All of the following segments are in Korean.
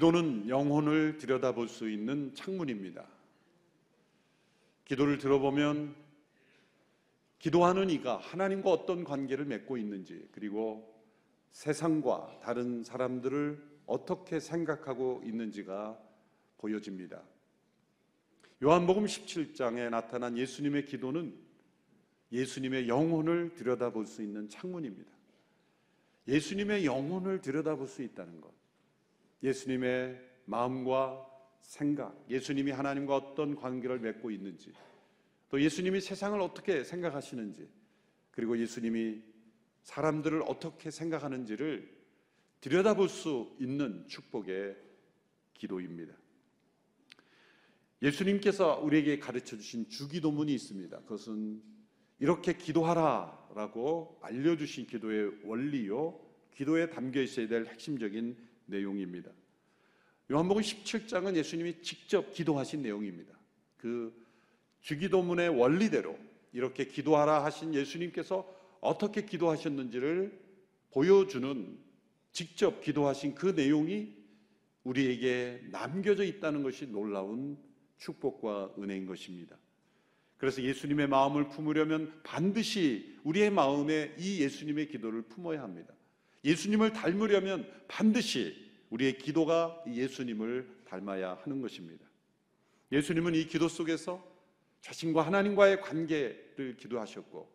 기도는 영혼을 들여다볼 수 있는 창문입니다. 기도를 들어보면 기도하는 이가 하나님과 어떤 관계를 맺고 있는지 그리고 세상과 다른 사람들을 어떻게 생각하고 있는지가 보여집니다. 요한복음 17장에 나타난 예수님의 기도는 예수님의 영혼을 들여다볼 수 있는 창문입니다. 예수님의 영혼을 들여다볼 수 있다는 것. 예수님의 마음과 생각, 예수님이 하나님과 어떤 관계를 맺고 있는지, 또 예수님이 세상을 어떻게 생각하시는지, 그리고 예수님이 사람들을 어떻게 생각하는지를 들여다볼 수 있는 축복의 기도입니다. 예수님께서 우리에게 가르쳐 주신 주기도문이 있습니다. 그것은 이렇게 기도하라 라고 알려주신 기도의 원리요, 기도에 담겨 있어야 될 핵심적인 내용입니다. 요한복음 17장은 예수님이 직접 기도하신 내용입니다. 그 주기도문의 원리대로 이렇게 기도하라 하신 예수님께서 어떻게 기도하셨는지를 보여주는 직접 기도하신 그 내용이 우리에게 남겨져 있다는 것이 놀라운 축복과 은혜인 것입니다. 그래서 예수님의 마음을 품으려면 반드시 우리의 마음에 이 예수님의 기도를 품어야 합니다. 예수님을 닮으려면 반드시 우리의 기도가 예수님을 닮아야 하는 것입니다. 예수님은 이 기도 속에서 자신과 하나님과의 관계를 기도하셨고,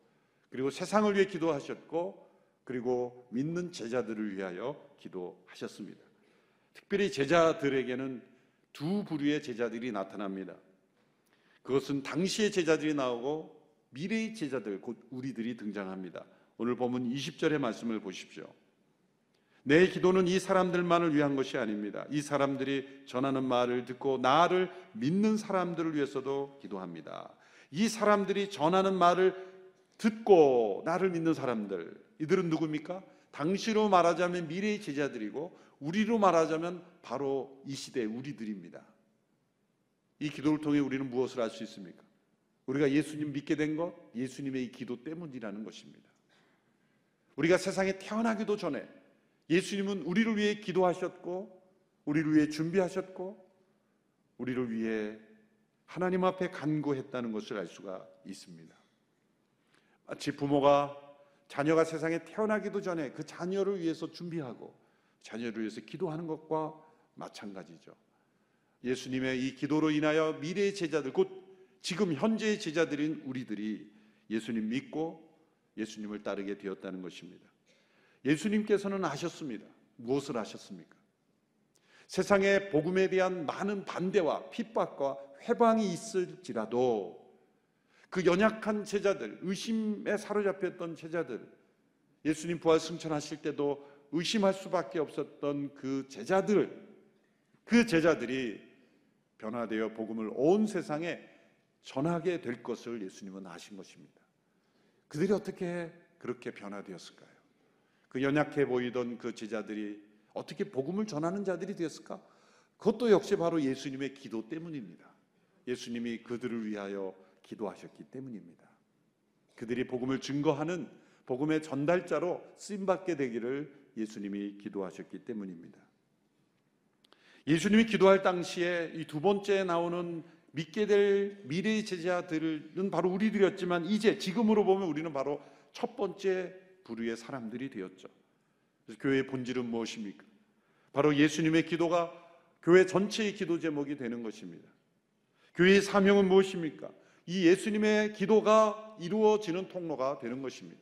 그리고 세상을 위해 기도하셨고, 그리고 믿는 제자들을 위하여 기도하셨습니다. 특별히 제자들에게는 두 부류의 제자들이 나타납니다. 그것은 당시의 제자들이 나오고 미래의 제자들, 곧 우리들이 등장합니다. 오늘 보면 20절의 말씀을 보십시오. 내 기도는 이 사람들만을 위한 것이 아닙니다. 이 사람들이 전하는 말을 듣고 나를 믿는 사람들을 위해서도 기도합니다. 이 사람들이 전하는 말을 듣고 나를 믿는 사람들, 이들은 누굽니까? 당시로 말하자면 미래의 제자들이고 우리로 말하자면 바로 이 시대 우리들입니다. 이 기도를 통해 우리는 무엇을 알 수 있습니까? 우리가 예수님 믿게 된 것, 예수님의 이 기도 때문이라는 것입니다. 우리가 세상에 태어나기도 전에 예수님은 우리를 위해 기도하셨고, 우리를 위해 준비하셨고, 우리를 위해 하나님 앞에 간구했다는 것을 알 수가 있습니다. 마치 부모가 자녀가 세상에 태어나기도 전에 그 자녀를 위해서 준비하고 자녀를 위해서 기도하는 것과 마찬가지죠. 예수님의 이 기도로 인하여 미래의 제자들, 곧 지금 현재의 제자들인 우리들이 예수님 믿고 예수님을 따르게 되었다는 것입니다. 예수님께서는 아셨습니다. 무엇을 아셨습니까? 세상에 복음에 대한 많은 반대와 핍박과 회방이 있을지라도 그 연약한 제자들, 의심에 사로잡혔던 제자들, 예수님 부활 승천하실 때도 의심할 수밖에 없었던 그 제자들, 그 제자들이 변화되어 복음을 온 세상에 전하게 될 것을 예수님은 아신 것입니다. 그들이 어떻게 그렇게 변화되었을까요? 그 연약해 보이던 그 제자들이 어떻게 복음을 전하는 자들이 되었을까? 그것도 역시 바로 예수님의 기도 때문입니다. 예수님이 그들을 위하여 기도하셨기 때문입니다. 그들이 복음을 증거하는 복음의 전달자로 쓰임 받게 되기를 예수님이 기도하셨기 때문입니다. 예수님이 기도할 당시에 이 두 번째 나오는 믿게 될 미래의 제자들은 바로 우리들이었지만 이제 지금으로 보면 우리는 바로 첫 번째 부류의 사람들이 되었죠. 교회의 본질은 무엇입니까? 바로 예수님의 기도가 교회 전체의 기도 제목이 되는 것입니다. 교회의 사명은 무엇입니까? 이 예수님의 기도가 이루어지는 통로가 되는 것입니다.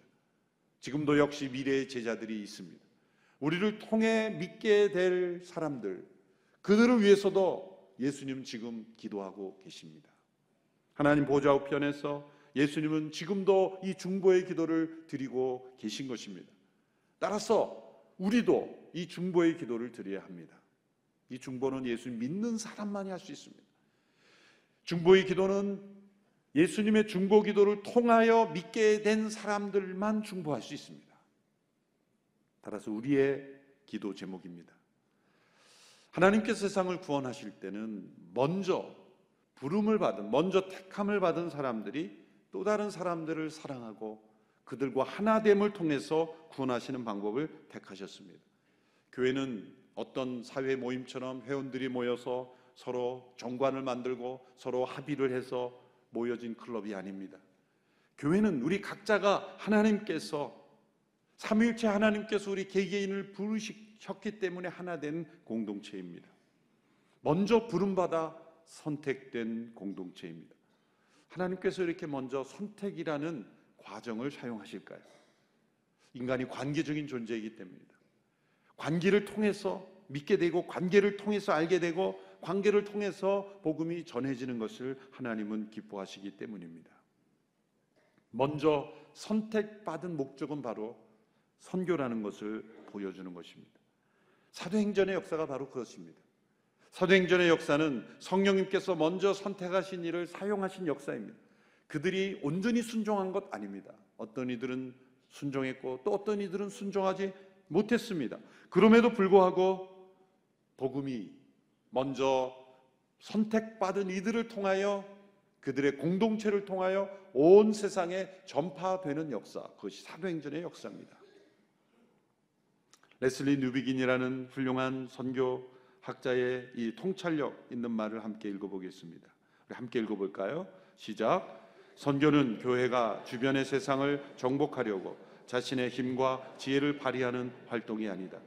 지금도 역시 미래의 제자들이 있습니다. 우리를 통해 믿게 될 사람들, 그들을 위해서도 예수님 지금 기도하고 계십니다. 하나님 보좌 우편에서 예수님은 지금도 이 중보의 기도를 드리고 계신 것입니다. 따라서 우리도 이 중보의 기도를 드려야 합니다. 이 중보는 예수님 믿는 사람만이 할 수 있습니다. 중보의 기도는 예수님의 중보 기도를 통하여 믿게 된 사람들만 중보할 수 있습니다. 따라서 우리의 기도 제목입니다. 하나님께서 세상을 구원하실 때는 먼저 부름을 받은, 먼저 택함을 받은 사람들이 또 다른 사람들을 사랑하고 그들과 하나됨을 통해서 구원하시는 방법을 택하셨습니다. 교회는 어떤 사회 모임처럼 회원들이 모여서 서로 정관을 만들고 서로 합의를 해서 모여진 클럽이 아닙니다. 교회는 우리 각자가 하나님께서 삼일체 하나님께서 우리 개개인을 부르셨기 때문에 하나 된 공동체입니다. 먼저 부름받아 선택된 공동체입니다. 하나님께서 이렇게 먼저 선택이라는 과정을 사용하실까요? 인간이 관계적인 존재이기 때문입니다. 관계를 통해서 믿게 되고 관계를 통해서 알게 되고 관계를 통해서 복음이 전해지는 것을 하나님은 기뻐하시기 때문입니다. 먼저 선택받은 목적은 바로 선교라는 것을 보여주는 것입니다. 사도행전의 역사가 바로 그것입니다. 사도행전의 역사는 성령님께서 먼저 선택하신 일을 사용하신 역사입니다. 그들이 온전히 순종한 것 아닙니다. 어떤 이들은 순종했고 또 어떤 이들은 순종하지 못했습니다. 그럼에도 불구하고 복음이 먼저 선택받은 이들을 통하여 그들의 공동체를 통하여 온 세상에 전파되는 역사, 그것이 사도행전의 역사입니다. 레슬리 뉴비긴이라는 훌륭한 선교 학자의 이 통찰력 있는 말을 함께 읽어보겠습니다. 우리 함께 읽어볼까요? 시작. 선교는 교회가 주변의 세상을 정복하려고 자신의 힘과 지혜를 발휘하는 활동이 아니다.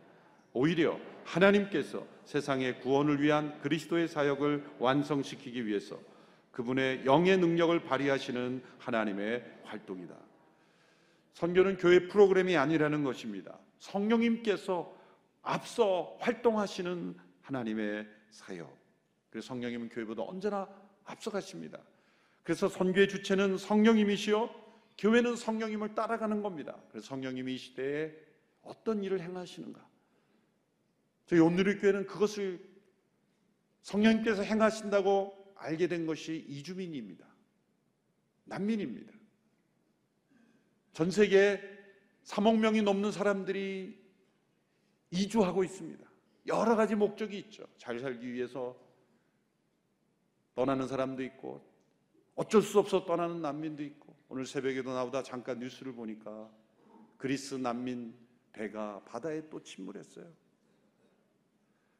오히려 하나님께서 세상의 구원을 위한 그리스도의 사역을 완성시키기 위해서 그분의 영의 능력을 발휘하시는 하나님의 활동이다. 선교는 교회 프로그램이 아니라는 것입니다. 성령님께서 앞서 활동하시는 하나님의 사역. 그래서 성령님은 교회보다 언제나 앞서가십니다. 그래서 선교의 주체는 성령님이시요 교회는 성령님을 따라가는 겁니다. 그래서 성령님이 이 시대에 어떤 일을 행하시는가? 저희 온누리 교회는 그것을 성령님께서 행하신다고 알게 된 것이 이주민입니다. 난민입니다. 전 세계 3억 명이 넘는 사람들이 이주하고 있습니다. 여러 가지 목적이 있죠. 잘 살기 위해서 떠나는 사람도 있고 어쩔 수 없어 떠나는 난민도 있고 오늘 새벽에도 나오다 잠깐 뉴스를 보니까 그리스 난민 배가 바다에 또 침몰했어요.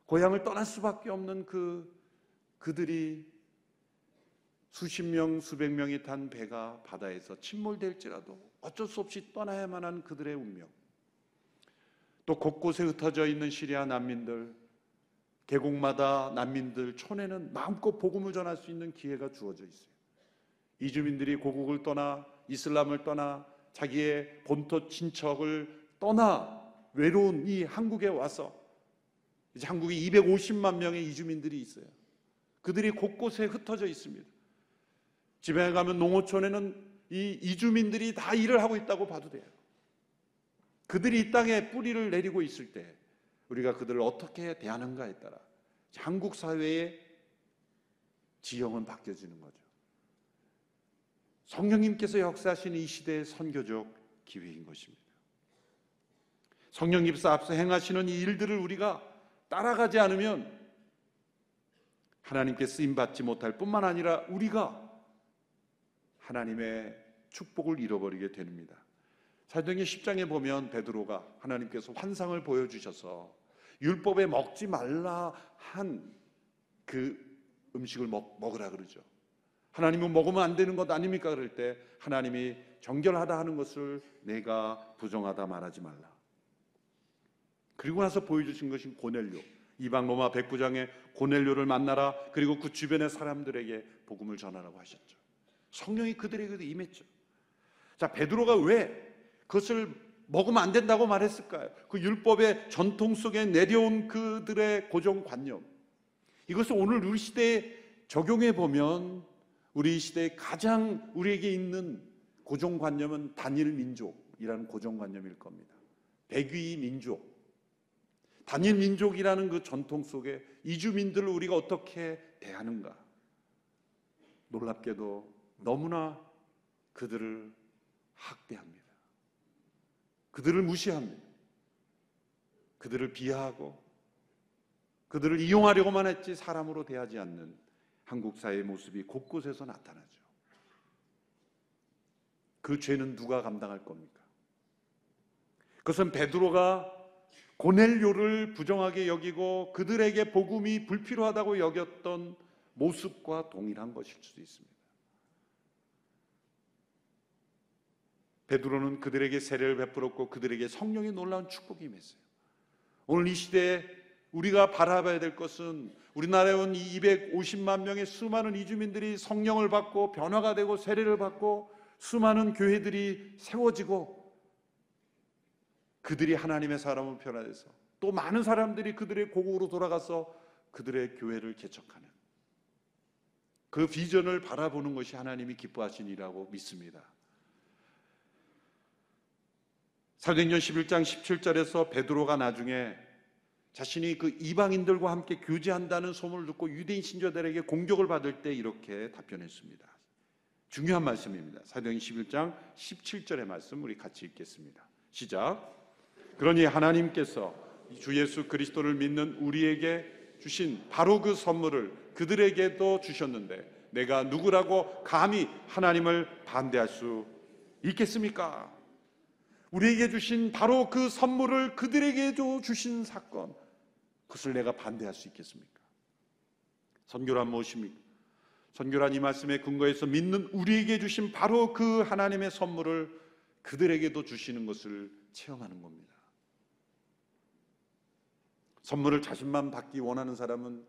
고향을 떠날 수밖에 없는 그 그들이 수십 명, 수백 명이 탄 배가 바다에서 침몰될지라도 어쩔 수 없이 떠나야만 한 그들의 운명. 또 곳곳에 흩어져 있는 시리아 난민들, 계곡마다 난민들 촌에는 마음껏 복음을 전할 수 있는 기회가 주어져 있어요. 이주민들이 고국을 떠나 이슬람을 떠나 자기의 본토 친척을 떠나 외로운 이 한국에 와서 이제 한국에 250만 명의 이주민들이 있어요. 그들이 곳곳에 흩어져 있습니다. 집에 가면 농어촌에는 이 이주민들이 다 일을 하고 있다고 봐도 돼요. 그들이 이 땅에 뿌리를 내리고 있을 때 우리가 그들을 어떻게 대하는가에 따라 한국 사회의 지형은 바뀌어지는 거죠. 성령님께서 역사하시는 이 시대의 선교적 기회인 것입니다. 성령님께서 앞서 행하시는 이 일들을 우리가 따라가지 않으면 하나님께 쓰임 받지 못할 뿐만 아니라 우리가 하나님의 축복을 잃어버리게 됩니다. 사도행전 10장에 보면 베드로가 하나님께서 환상을 보여주셔서 율법에 먹지 말라 한 그 음식을 먹, 먹으라 그러죠. 하나님은 먹으면 안 되는 것 아닙니까? 그럴 때 하나님이 정결하다 하는 것을 내가 부정하다 말하지 말라. 그리고 나서 보여주신 것이 고넬료. 이방 로마 백부장의 고넬료를 만나라. 그리고 그 주변의 사람들에게 복음을 전하라고 하셨죠. 성령이 그들에게도 임했죠. 자, 베드로가 왜 그것을 먹으면 안 된다고 말했을까요? 그 율법의 전통 속에 내려온 그들의 고정관념. 이것을 오늘 우리 시대에 적용해 보면 우리 시대에 가장 우리에게 있는 고정관념은 단일 민족이라는 고정관념일 겁니다. 백위 민족. 단일 민족이라는 그 전통 속에 이주민들을 우리가 어떻게 대하는가. 놀랍게도 너무나 그들을 학대합니다. 그들을 무시합니다. 그들을 비하하고 그들을 이용하려고만 했지 사람으로 대하지 않는 한국 사회의 모습이 곳곳에서 나타나죠. 그 죄는 누가 감당할 겁니까? 그것은 베드로가 고넬료를 부정하게 여기고 그들에게 복음이 불필요하다고 여겼던 모습과 동일한 것일 수도 있습니다. 베드로는 그들에게 세례를 베풀었고 그들에게 성령의 놀라운 축복이 임했어요. 오늘 이 시대에 우리가 바라봐야 될 것은 우리나라에 온 250만 명의 수많은 이주민들이 성령을 받고 변화가 되고 세례를 받고 수많은 교회들이 세워지고 그들이 하나님의 사람을 변화해서 또 많은 사람들이 그들의 고국으로 돌아가서 그들의 교회를 개척하는 그 비전을 바라보는 것이 하나님이 기뻐하신 일이라고 믿습니다. 사도행전 11장 17절에서 베드로가 나중에 자신이 그 이방인들과 함께 교제한다는 소문을 듣고 유대인 신자들에게 공격을 받을 때 이렇게 답변했습니다. 중요한 말씀입니다. 사도행 11장 17절의 말씀 우리 같이 읽겠습니다. 시작. 그러니 하나님께서 주 예수 그리스도를 믿는 우리에게 주신 바로 그 선물을 그들에게도 주셨는데 내가 누구라고 감히 하나님을 반대할 수 있겠습니까? 우리에게 주신 바로 그 선물을 그들에게도 주신 사건, 그것을 내가 반대할 수 있겠습니까? 선교란 무엇입니까? 선교란 이 말씀에 근거해서 믿는 우리에게 주신 바로 그 하나님의 선물을 그들에게도 주시는 것을 체험하는 겁니다. 선물을 자신만 받기 원하는 사람은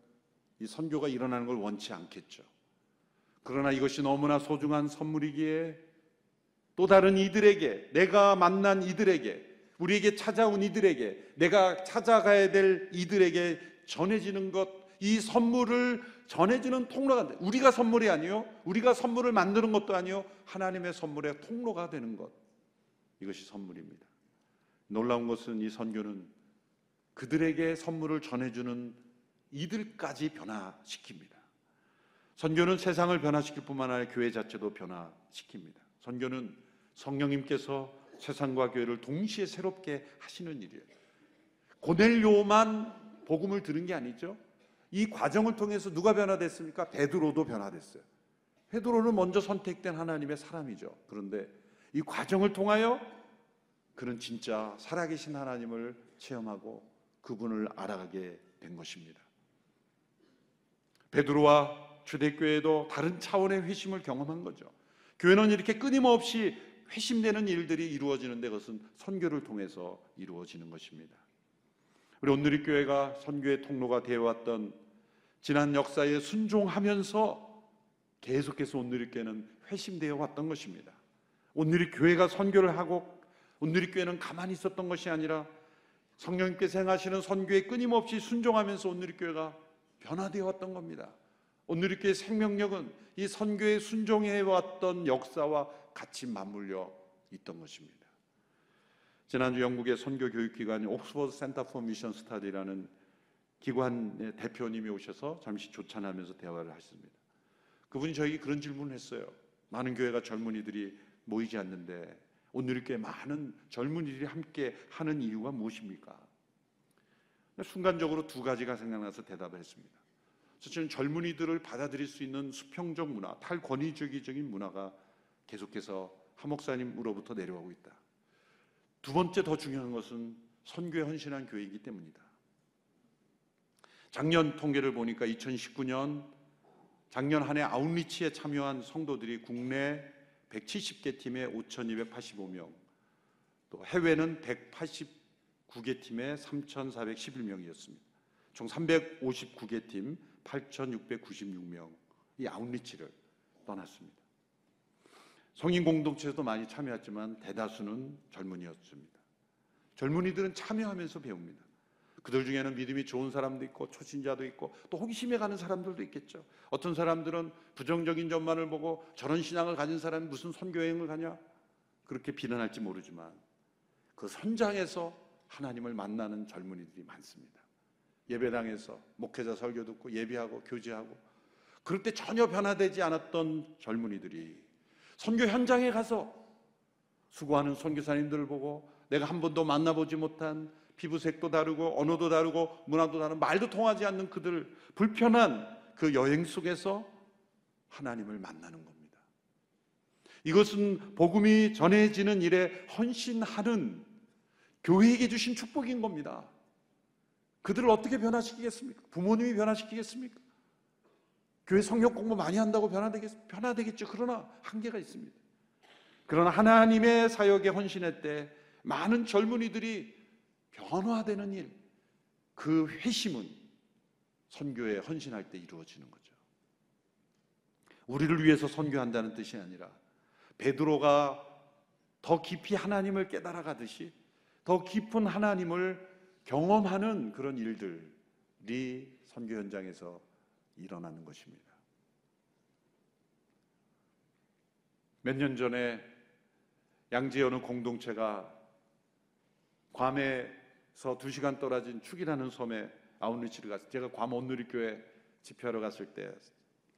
이 선교가 일어나는 걸 원치 않겠죠. 그러나 이것이 너무나 소중한 선물이기에 또 다른 이들에게, 내가 만난 이들에게, 우리에게 찾아온 이들에게, 내가 찾아가야 될 이들에게 전해지는 것, 이 선물을 전해지는 통로가 돼. 우리가 선물이 아니요. 우리가 선물을 만드는 것도 아니요. 하나님의 선물의 통로가 되는 것. 이것이 선물입니다. 놀라운 것은 이 선교는 그들에게 선물을 전해주는 이들까지 변화시킵니다. 선교는 세상을 변화시킬 뿐만 아니라 교회 자체도 변화시킵니다. 선교는 성령님께서 세상과 교회를 동시에 새롭게 하시는 일이에요. 고넬료만 복음을 들은 게 아니죠. 이 과정을 통해서 누가 변화됐습니까? 베드로도 변화됐어요. 베드로는 먼저 선택된 하나님의 사람이죠. 그런데 이 과정을 통하여 그는 진짜 살아계신 하나님을 체험하고 그분을 알아가게 된 것입니다. 베드로와 초대교회도 다른 차원의 회심을 경험한 거죠. 교회는 이렇게 끊임없이 회심되는 일들이 이루어지는데 그것은 선교를 통해서 이루어지는 것입니다. 우리 온누리 교회가 선교의 통로가 되어 왔던 지난 역사에 순종하면서 계속해서 온누리 교회는 회심되어 왔던 것입니다. 온누리 교회가 선교를 하고 온누리 교회는 가만히 있었던 것이 아니라 성령님께서 행하시는 선교에 끊임없이 순종하면서 온누리 교회가 변화되어 왔던 겁니다. 교회 생명력은 이 선교에 순종해 왔던 역사와 같이 맞물려 있던 것입니다. 지난주 영국의 선교 교육 기관인 Oxford Centre for Mission Study라는 기관의 대표님이 오셔서 잠시 조찬하면서 대화를 하셨습니다. 그분이 저에게 그런 질문을 했어요. 많은 교회가 젊은이들이 모이지 않는데 오늘 꽤 많은 젊은이들이 함께 하는 이유가 무엇입니까? 순간적으로 두 가지가 생각나서 대답을 했습니다. 저는 젊은이들을 받아들일 수 있는 수평적 문화, 탈권위주의적인 문화가 계속해서 하 목사님으로부터 내려오고 있다. 두 번째 더 중요한 것은 선교에 헌신한 교회이기 때문이다. 작년 통계를 보니까 2019년 작년 한 해 아웃리치에 참여한 성도들이 국내 170개 팀에 5,285명, 또 해외는 189개 팀에 3,411명이었습니다. 총 359개 팀 8,696명이 아웃리치를 떠났습니다. 성인 공동체에도 많이 참여했지만 대다수는 젊은이였습니다. 젊은이들은 참여하면서 배웁니다. 그들 중에는 믿음이 좋은 사람도 있고 초신자도 있고 또 호기심에 가는 사람들도 있겠죠. 어떤 사람들은 부정적인 점만을 보고 저런 신앙을 가진 사람이 무슨 선교 여행을 가냐 그렇게 비난할지 모르지만 그 선장에서 하나님을 만나는 젊은이들이 많습니다. 예배당에서 목회자 설교 듣고 예배하고 교제하고 그럴 때 전혀 변화되지 않았던 젊은이들이 선교 현장에 가서 수고하는 선교사님들을 보고 내가 한 번도 만나보지 못한 피부색도 다르고 언어도 다르고 문화도 다르고 말도 통하지 않는 그들 불편한 그 여행 속에서 하나님을 만나는 겁니다. 이것은 복음이 전해지는 일에 헌신하는 교회에게 주신 축복인 겁니다. 그들을 어떻게 변화시키겠습니까? 부모님이 변화시키겠습니까? 교회 성역 공부 많이 한다고 변화되겠, 변화되겠죠. 그러나 한계가 있습니다. 그러나 하나님의 사역에 헌신할 때 많은 젊은이들이 변화되는 일, 그 회심은 선교에 헌신할 때 이루어지는 거죠. 우리를 위해서 선교한다는 뜻이 아니라 베드로가 더 깊이 하나님을 깨달아 가듯이 더 깊은 하나님을 경험하는 그런 일들이 선교 현장에서 일어나는 것입니다. 몇 년 전에 양재 어느 공동체가 괌에서 두 시간 떨어진 축이라는 섬에 아웃리치를 갔어요. 제가 괌 온누리교회 집회하러 갔을 때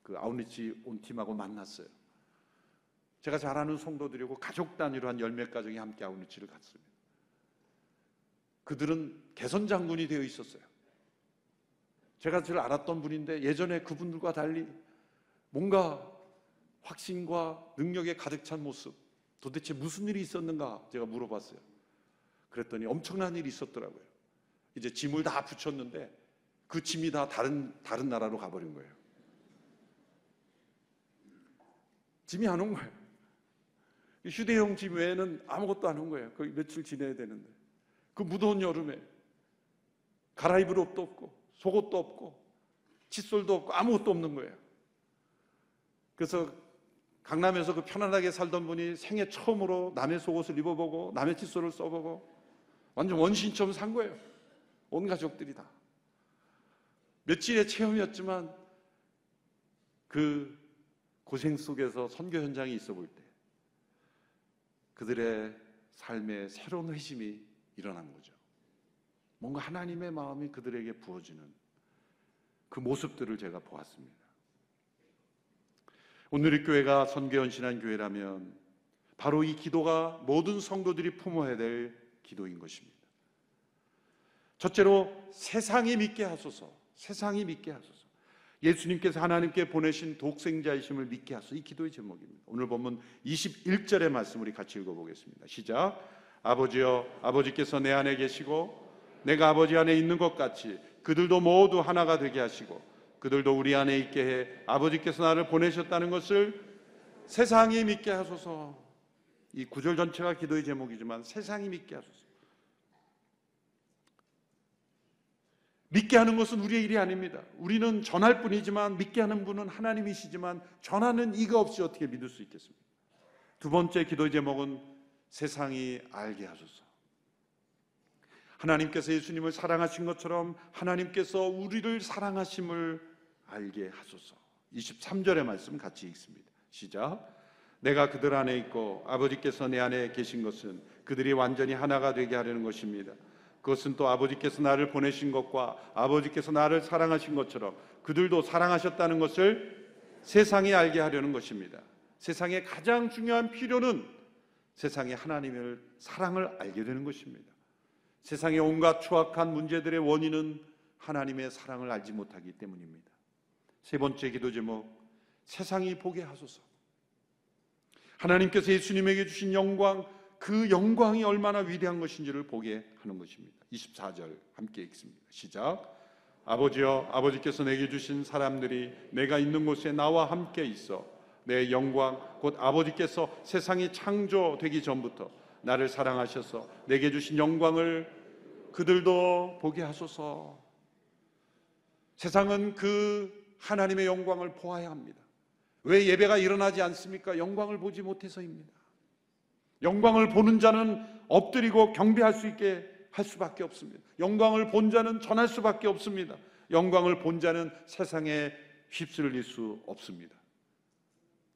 그 아웃리치 온 팀하고 만났어요. 제가 잘 아는 성도들이고 가족 단위로 한 열 몇 가정이 함께 아웃리치를 갔습니다. 그들은 개선 장군이 되어 있었어요. 제가 잘 알았던 분인데 예전에 그분들과 달리 뭔가 확신과 능력에 가득 찬 모습 도대체 무슨 일이 있었는가 제가 물어봤어요. 그랬더니 엄청난 일이 있었더라고요. 이제 짐을 다 붙였는데 그 짐이 다 다른 다른 나라로 가버린 거예요. 짐이 안 온 거예요. 휴대용 짐 외에는 아무것도 안 온 거예요. 거기 며칠 지내야 되는데 그 무더운 여름에 갈아입을 옷도 없고 속옷도 없고 칫솔도 없고 아무것도 없는 거예요. 그래서 강남에서 그 편안하게 살던 분이 생애 처음으로 남의 속옷을 입어보고 남의 칫솔을 써보고 완전 원신처럼 산 거예요. 온 가족들이 다. 며칠의 체험이었지만 그 고생 속에서 선교 현장이 있어 볼 때 그들의 삶에 새로운 회심이 일어난 거죠. 뭔가 하나님의 마음이 그들에게 부어지는 그 모습들을 제가 보았습니다. 오늘의 교회가 선교연신한 교회라면 바로 이 기도가 모든 성도들이 품어야 될 기도인 것입니다. 첫째로 세상이 믿게 하소서. 세상이 믿게 하소서. 예수님께서 하나님께 보내신 독생자이심을 믿게 하소서. 이 기도의 제목입니다. 오늘 보면 21절의 말씀 우리 같이 읽어보겠습니다. 시작. 아버지여, 아버지께서 내 안에 계시고 내가 아버지 안에 있는 것 같이 그들도 모두 하나가 되게 하시고 그들도 우리 안에 있게 해 아버지께서 나를 보내셨다는 것을 세상이 믿게 하소서. 이 구절 전체가 기도의 제목이지만 세상이 믿게 하소서. 믿게 하는 것은 우리의 일이 아닙니다. 우리는 전할 뿐이지만 믿게 하는 분은 하나님이시지만 전하는 이가 없이 어떻게 믿을 수 있겠습니까? 두 번째 기도의 제목은 세상이 알게 하소서. 하나님께서 예수님을 사랑하신 것처럼 하나님께서 우리를 사랑하심을 알게 하소서. 23절의 말씀 같이 읽습니다. 시작. 내가 그들 안에 있고 아버지께서 내 안에 계신 것은 그들이 완전히 하나가 되게 하려는 것입니다. 그것은 또 아버지께서 나를 보내신 것과 아버지께서 나를 사랑하신 것처럼 그들도 사랑하셨다는 것을 세상에 알게 하려는 것입니다. 세상의 가장 중요한 필요는 세상의 하나님을 사랑을 알게 되는 것입니다. 세상의 온갖 추악한 문제들의 원인은 하나님의 사랑을 알지 못하기 때문입니다. 세 번째 기도 제목, 세상이 보게 하소서. 하나님께서 예수님에게 주신 영광, 그 영광이 얼마나 위대한 것인지를 보게 하는 것입니다. 24절 함께 읽습니다. 시작. 아버지여, 아버지께서 내게 주신 사람들이 내가 있는 곳에 나와 함께 있어 내 영광, 곧 아버지께서 세상이 창조되기 전부터 나를 사랑하셔서 내게 주신 영광을 그들도 보게 하소서. 세상은 그 하나님의 영광을 보아야 합니다. 왜 예배가 일어나지 않습니까? 영광을 보지 못해서입니다. 영광을 보는 자는 엎드리고 경배할 수 있게 할 수밖에 없습니다. 영광을 본 자는 전할 수밖에 없습니다. 영광을 본 자는 세상에 휩쓸릴 수 없습니다.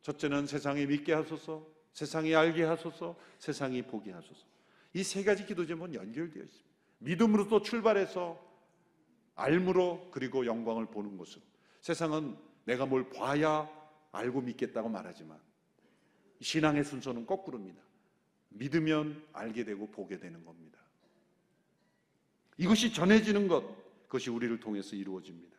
첫째는 세상이 믿게 하소서, 세상이 알게 하소서, 세상이 보게 하소서. 이 세 가지 기도 제목은 연결되어 있습니다. 믿음으로서 출발해서 알므로 그리고 영광을 보는 것으로. 세상은 내가 뭘 봐야 알고 믿겠다고 말하지만 신앙의 순서는 거꾸로입니다. 믿으면 알게 되고 보게 되는 겁니다. 이것이 전해지는 것, 그것이 우리를 통해서 이루어집니다.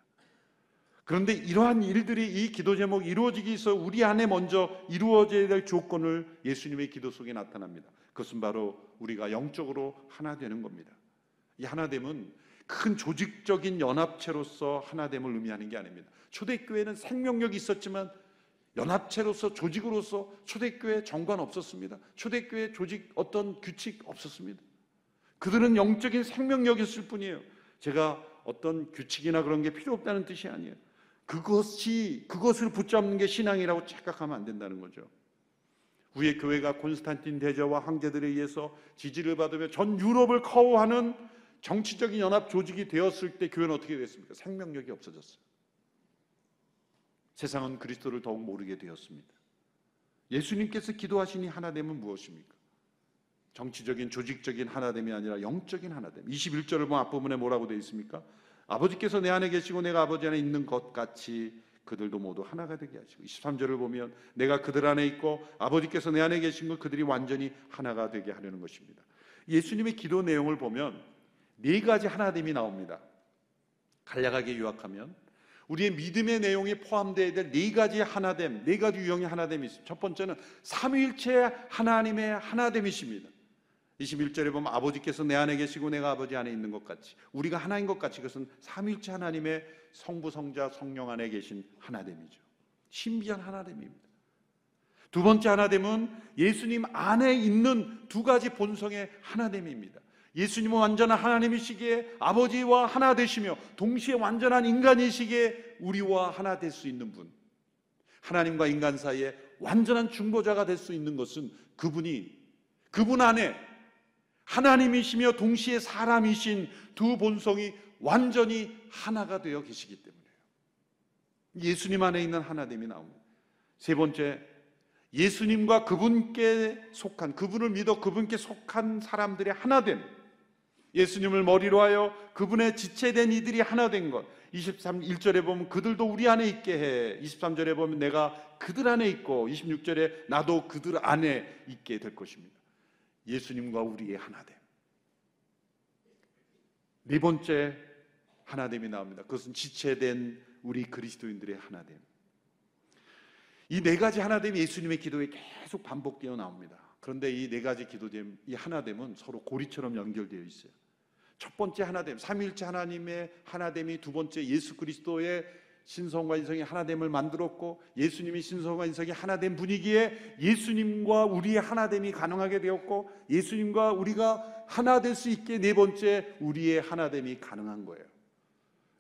그런데 이러한 일들이 이 기도 제목이 이루어지기 위해서 우리 안에 먼저 이루어져야 될 조건을 예수님의 기도 속에 나타납니다. 그것은 바로 우리가 영적으로 하나 되는 겁니다. 이 하나됨은 큰 조직적인 연합체로서 하나됨을 의미하는 게 아닙니다. 초대교회는 생명력이 있었지만 연합체로서 조직으로서 초대교회 정관 없었습니다. 초대교회 조직 어떤 규칙 없었습니다. 그들은 영적인 생명력이었을 뿐이에요. 제가 어떤 규칙이나 그런 게 필요 없다는 뜻이 아니에요. 그것이 그것을 붙잡는 게 신앙이라고 착각하면 안 된다는 거죠. 후에 교회가 콘스탄틴 대제와 황제들에 의해서 지지를 받으며 전 유럽을 커워하는 정치적인 연합 조직이 되었을 때 교회는 어떻게 됐습니까? 생명력이 없어졌어요. 세상은 그리스도를 더욱 모르게 되었습니다. 예수님께서 기도하시니 하나됨은 무엇입니까? 정치적인 조직적인 하나됨이 아니라 영적인 하나됨. 21절을 보면 앞부분에 뭐라고 되어 있습니까? 아버지께서 내 안에 계시고 내가 아버지 안에 있는 것 같이 그들도 모두 하나가 되게 하시고 23절을 보면 내가 그들 안에 있고 아버지께서 내 안에 계신 것 그들이 완전히 하나가 되게 하려는 것입니다. 예수님의 기도 내용을 보면 네 가지 하나됨이 나옵니다. 간략하게 요약하면 우리의 믿음의 내용이 포함되어야 될 네 가지 하나됨, 네 가지 유형의 하나됨이 있습니다. 첫 번째는 삼위일체 하나님의 하나됨이십니다. 21절에 보면 아버지께서 내 안에 계시고 내가 아버지 안에 있는 것 같이 우리가 하나인 것 같이 그것은 삼위일체 하나님의 성부 성자 성령 안에 계신 하나됨이죠. 신비한 하나됨입니다. 두 번째 하나됨은 예수님 안에 있는 두 가지 본성의 하나됨입니다. 예수님은 완전한 하나님이시기에 아버지와 하나 되시며 동시에 완전한 인간이시기에 우리와 하나 될 수 있는 분. 하나님과 인간 사이에 완전한 중보자가 될 수 있는 것은 그분이 그분 안에 하나님이시며 동시에 사람이신 두 본성이 완전히 하나가 되어 계시기 때문에요. 예수님 안에 있는 하나됨이 나옵니다. 세 번째, 예수님과 그분께 속한, 그분을 믿어 그분께 속한 사람들의 하나됨. 예수님을 머리로 하여 그분의 지체된 이들이 하나 된 것. 23, 1절에 보면 그들도 우리 안에 있게 해. 23절에 보면 내가 그들 안에 있고 26절에 나도 그들 안에 있게 될 것입니다. 예수님과 우리의 하나됨. 네 번째 하나됨이 나옵니다. 그것은 지체된 우리 그리스도인들의 하나됨. 이 네 가지 하나됨이 예수님의 기도에 계속 반복되어 나옵니다. 그런데 이 네 가지 기도됨, 이 하나됨은 서로 고리처럼 연결되어 있어요. 첫 번째 하나됨, 삼위일체 하나님의 하나됨이 두 번째 예수 그리스도의 신성과 인성이 하나됨을 만들었고 예수님이 신성과 인성이 하나된 분위기에 예수님과 우리의 하나됨이 가능하게 되었고 예수님과 우리가 하나 될 수 있게 네 번째 우리의 하나됨이 가능한 거예요.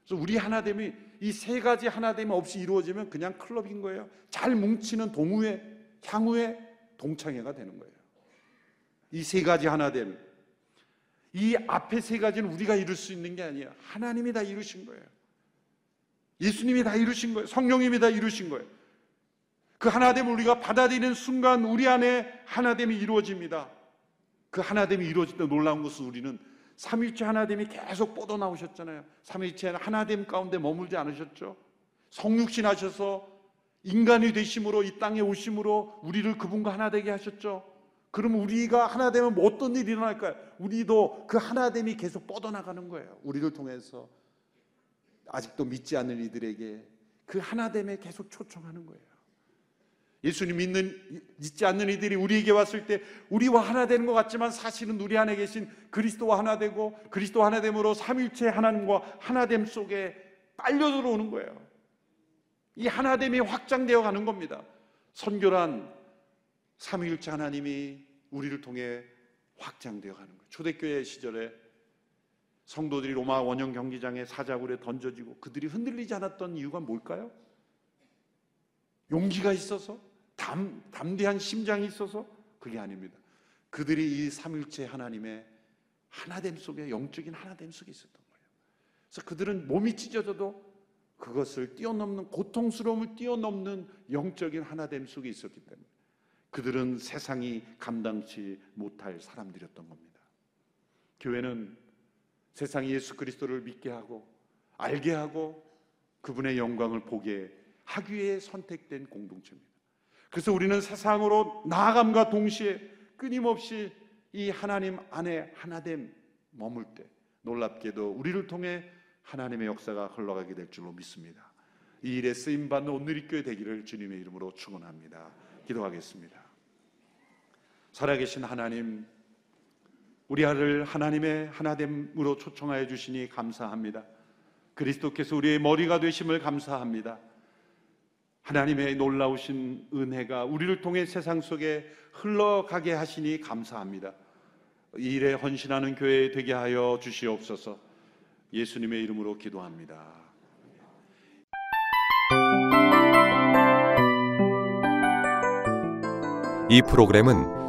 그래서 우리 하나됨이 이 세 가지 하나됨 없이 이루어지면 그냥 클럽인 거예요. 잘 뭉치는 동우회, 향후회, 동창회가 되는 거예요. 이 세 가지 하나됨. 이 앞에 세 가지는 우리가 이룰 수 있는 게 아니에요. 하나님이 다 이루신 거예요. 예수님이 다 이루신 거예요. 성령님이 다 이루신 거예요. 그 하나됨을 우리가 받아들이는 순간 우리 안에 하나됨이 이루어집니다. 그 하나됨이 이루어질 때 놀라운 것은 우리는 삼일체 하나됨이 계속 뻗어 나오셨잖아요. 삼일체 하나됨 가운데 머물지 않으셨죠? 성육신 하셔서 인간이 되심으로 이 땅에 오심으로 우리를 그분과 하나 되게 하셨죠. 그럼 우리가 하나 되면 뭐 어떤 일이 일어날까요? 우리도 그 하나 됨이 계속 뻗어나가는 거예요. 우리를 통해서 아직도 믿지 않는 이들에게 그 하나됨에 계속 초청하는 거예요. 예수님 믿는 믿지 않는 이들이 우리에게 왔을 때 우리와 하나 되는 것 같지만 사실은 우리 안에 계신 그리스도와 하나 되고 그리스도 하나 됨으로 삼일체 하나님과 하나됨 속에 빨려 들어오는 거예요. 이 하나됨이 확장되어 가는 겁니다. 선교란 삼일체 하나님이 우리를 통해 확장되어 가는 거예요. 초대교회 시절에 성도들이 로마 원형 경기장에 사자굴에 던져지고 그들이 흔들리지 않았던 이유가 뭘까요? 용기가 있어서 담, 담대한 심장이 있어서 그게 아닙니다. 그들이 이 삼일체 하나님의 하나됨 속에 영적인 하나됨 속에 있었던 거예요. 그래서 그들은 몸이 찢어져도 그것을 뛰어넘는 고통스러움을 뛰어넘는 영적인 하나됨 속에 있었기 때문에 그들은 세상이 감당치 못할 사람들이었던 겁니다. 교회는 세상이 예수 그리스도를 믿게 하고 알게 하고 그분의 영광을 보게 하기 위해 선택된 공동체입니다. 그래서 우리는 세상으로 나아감과 동시에 끊임없이 이 하나님 안에 하나됨 머물 때 놀랍게도 우리를 통해 하나님의 역사가 흘러가게 될 줄로 믿습니다. 이 일에 쓰임 받는 오늘의 교회 되기를 주님의 이름으로 축원합니다. 기도하겠습니다. 살아계신 하나님 우리 아를 하나님의 하나됨으로 초청하여 주시니 감사합니다. 그리스도께서 우리의 머리가 되심을 감사합니다. 하나님의 놀라우신 은혜가 우리를 통해 세상 속에 흘러가게 하시니 감사합니다. 이 일에 헌신하는 교회 되게 하여 주시옵소서. 예수님의 이름으로 기도합니다. 이 프로그램은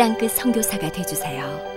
땅끝 선교사가 되주세요.